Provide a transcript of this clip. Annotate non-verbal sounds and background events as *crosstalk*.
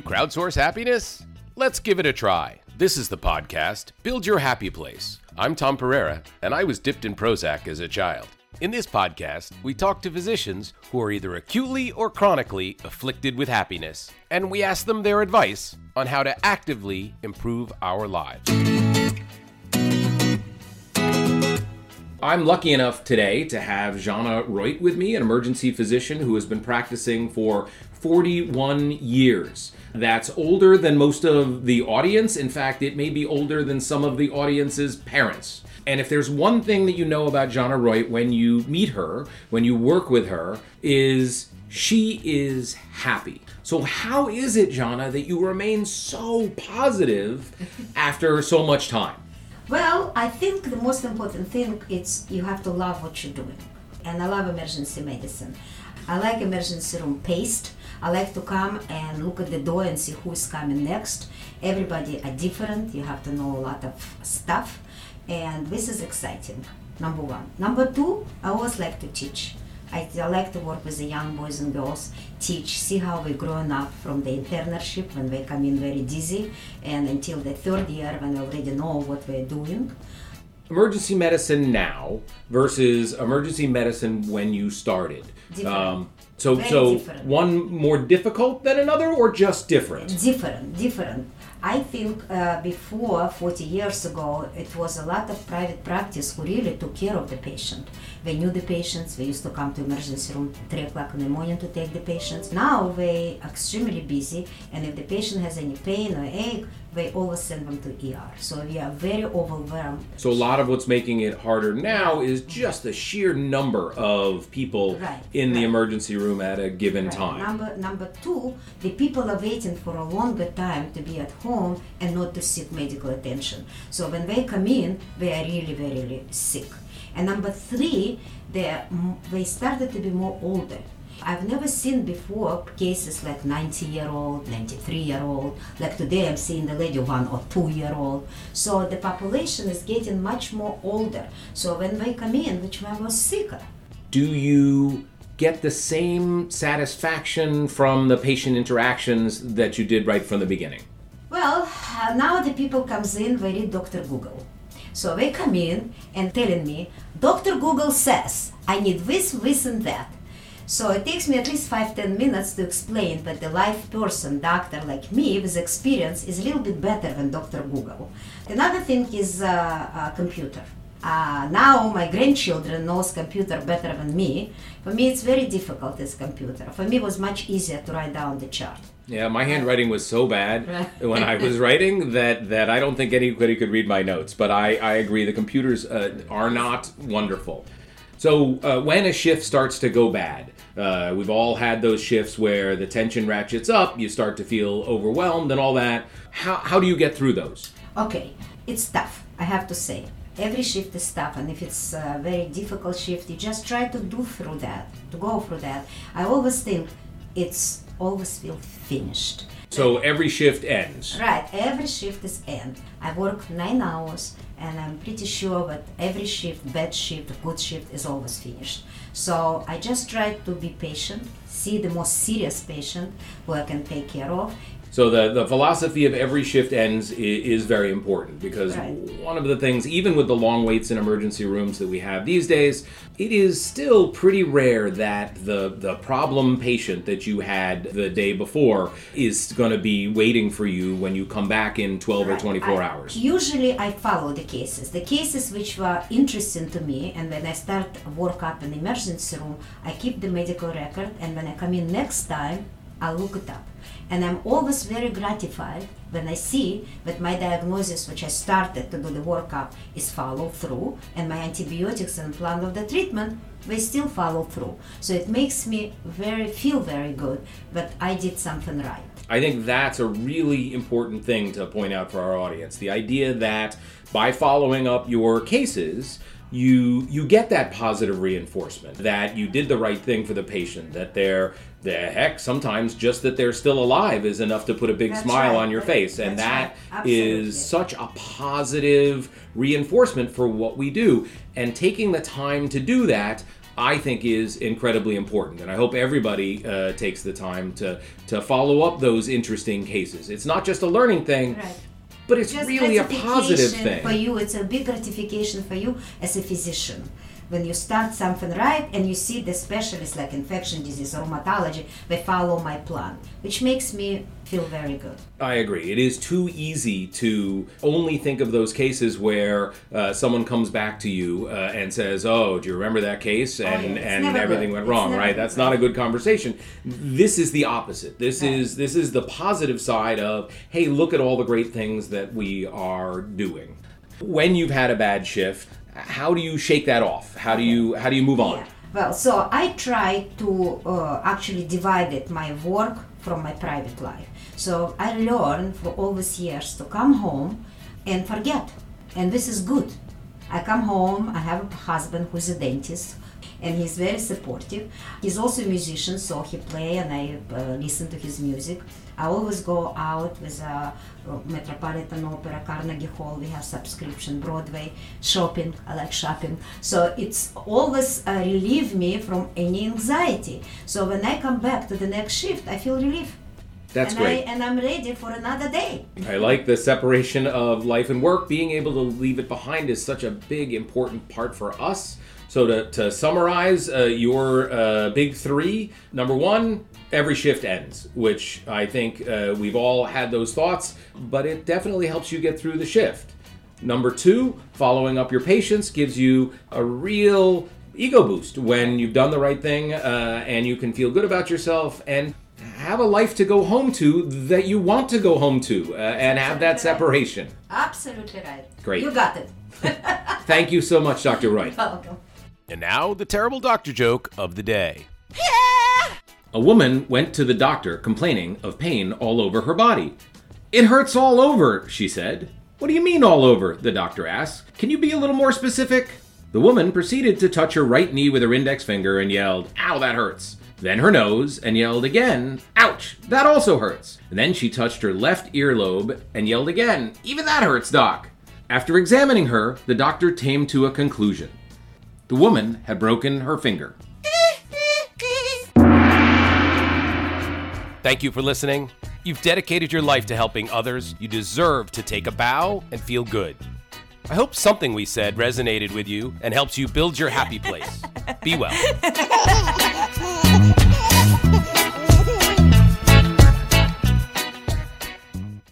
you crowdsource happiness? Let's give it a try. This is the podcast, Build Your Happy Place. I'm Tom Pereira, and I was dipped in Prozac as a child. In this podcast, we talk to physicians who are either acutely or chronically afflicted with happiness, and we ask them their advice on how to actively improve our lives. I'm lucky enough today to have Jana Reut with me, an emergency physician who has been practicing for 41 years. That's older than most of the audience. In fact, it may be older than some of the audience's parents. And if there's one thing that you know about Jana Reut when you meet her, when you work with her, is she is happy. So, how is it, Jana, that you remain so positive after so much time? Well, I think the most important thing is you have to love what you're doing. And I love emergency medicine. I like emergency room paced. I like to come and look at the door and see who's coming next. Everybody are different. You have to know a lot of stuff. And this is exciting, number one. Number two, I always like to teach. I, I, like to work with the young boys and girls, teach, see how we're growing up from the internship when they come in very dizzy and until the third year when we already know what we're doing. Emergency medicine now versus emergency medicine when you started. Um, so, very so different. one more difficult than another, or just different? Different, different. I think uh, before 40 years ago, it was a lot of private practice who really took care of the patient. They knew the patients. They used to come to emergency room 3 o'clock in the morning to take the patients. Now they extremely busy, and if the patient has any pain or ache, they always send them to ER. So we are very overwhelmed. So a lot of what's making it harder now is just the sheer number of people Right, in the emergency room at a given Right. time. Number number two, the people are waiting for a longer time to be at home and not to seek medical attention. So when they come in, they are really very, really sick. And number three, they they started to be more older. I've never seen before cases like 90 year old, 93 year old. Like today, I'm seeing the lady one or two year old. So the population is getting much more older. So when they come in, which one was sicker? Do you get the same satisfaction from the patient interactions that you did right from the beginning? Well, uh, now the people comes in, they read Dr. Google. So they come in and telling me, Dr. Google says, I need this, this, and that. So it takes me at least five, ten minutes to explain that the live person, doctor like me with experience, is a little bit better than Dr. Google. Another thing is uh, uh, computer. Uh, now my grandchildren knows computer better than me. For me, it's very difficult as computer. For me, it was much easier to write down the chart. Yeah, my handwriting was so bad when I was writing *laughs* that, that I don't think anybody could read my notes. But I, I agree, the computers uh, are not wonderful. So uh, when a shift starts to go bad, uh, we've all had those shifts where the tension ratchets up, you start to feel overwhelmed and all that. How, how do you get through those? Okay, it's tough, I have to say. Every shift is tough, and if it's a very difficult shift, you just try to do through that, to go through that. I always think it's always feel finished. So every shift ends. Right, every shift is end. I work nine hours, and I'm pretty sure that every shift, bad shift, good shift, is always finished. So I just try to be patient, see the most serious patient who I can take care of, So the, the philosophy of every shift ends is, is very important because Right. one of the things, even with the long waits in emergency rooms that we have these days, it is still pretty rare that the the problem patient that you had the day before is going to be waiting for you when you come back in 12 or 24 I- hours. Usually I follow the cases. The cases which were interesting to me and when I start work up in the emergency room, I keep the medical record and when I come in next time, I look it up. And I'm always very gratified when I see that my diagnosis, which I started to do the workup, is followed through, and my antibiotics and plan of the treatment, they still follow through. So it makes me very feel very good that I did something right. I think that's a really important thing to point out for our audience. The idea that by following up your cases, you you get that positive reinforcement that you did the right thing for the patient, that they're the heck sometimes just that they're still alive is enough to put a big That's smile right. on your face and That's that right. is such a positive reinforcement for what we do and taking the time to do that I think is incredibly important, and I hope everybody uh, takes the time to to follow up those interesting cases. It's not just a learning thing, Right. But it's Just really a positive thing. for you. It's a big gratification for you as a physician. When you start something right and you see the specialists like infection disease or rheumatology, they follow my plan, which makes me feel very good. I agree. It is too easy to only think of those cases where uh, someone comes back to you uh, and says, "Oh, do you remember that case?" and yeah, and everything good. went It's wrong, right? good, That's not a good conversation. This is the opposite. This Right. is this is the positive side of, "Hey, look at all the great things that we are doing." When you've had a bad shift, how do you shake that off? How do you how do you move on? Yeah. Well, so I try to uh, actually divide it, my work from my private life. So I learned for all these years to come home and forget, and this is good. I come home. I have a husband who's a dentist, and he's very supportive. He's also a musician, so he play and I uh, listen to his music. I always go out with a Metropolitan Opera, Carnegie Hall. We have subscription, Broadway, shopping. I like shopping, so it's always uh, relieve me from any anxiety. So when I come back to the next shift, I feel relief. That's and great. I, and I'm ready for another day. I like the separation of life and work. Being able to leave it behind is such a big, important part for us. So, to, to summarize uh, your uh, big three number one, every shift ends, which I think uh, we've all had those thoughts, but it definitely helps you get through the shift. Number two, following up your patients gives you a real ego boost when you've done the right thing uh, and you can feel good about yourself and have a life to go home to that you want to go home to uh, and have that separation. Absolutely right. Great. You got it. Thank you so much, Dr. Wright. Welcome. And now, the terrible doctor joke of the day. A woman went to the doctor complaining of pain all over her body. It hurts all over, she said. What do you mean all over? The doctor asked. Can you be a little more specific? The woman proceeded to touch her right knee with her index finger and yelled, Ow, that hurts. Then her nose and yelled again, Ouch, that also hurts. And then she touched her left earlobe and yelled again, Even that hurts, doc. After examining her, the doctor came to a conclusion. The woman had broken her finger. Thank you for listening. You've dedicated your life to helping others. You deserve to take a bow and feel good. I hope something we said resonated with you and helps you build your happy place. Be well. *laughs*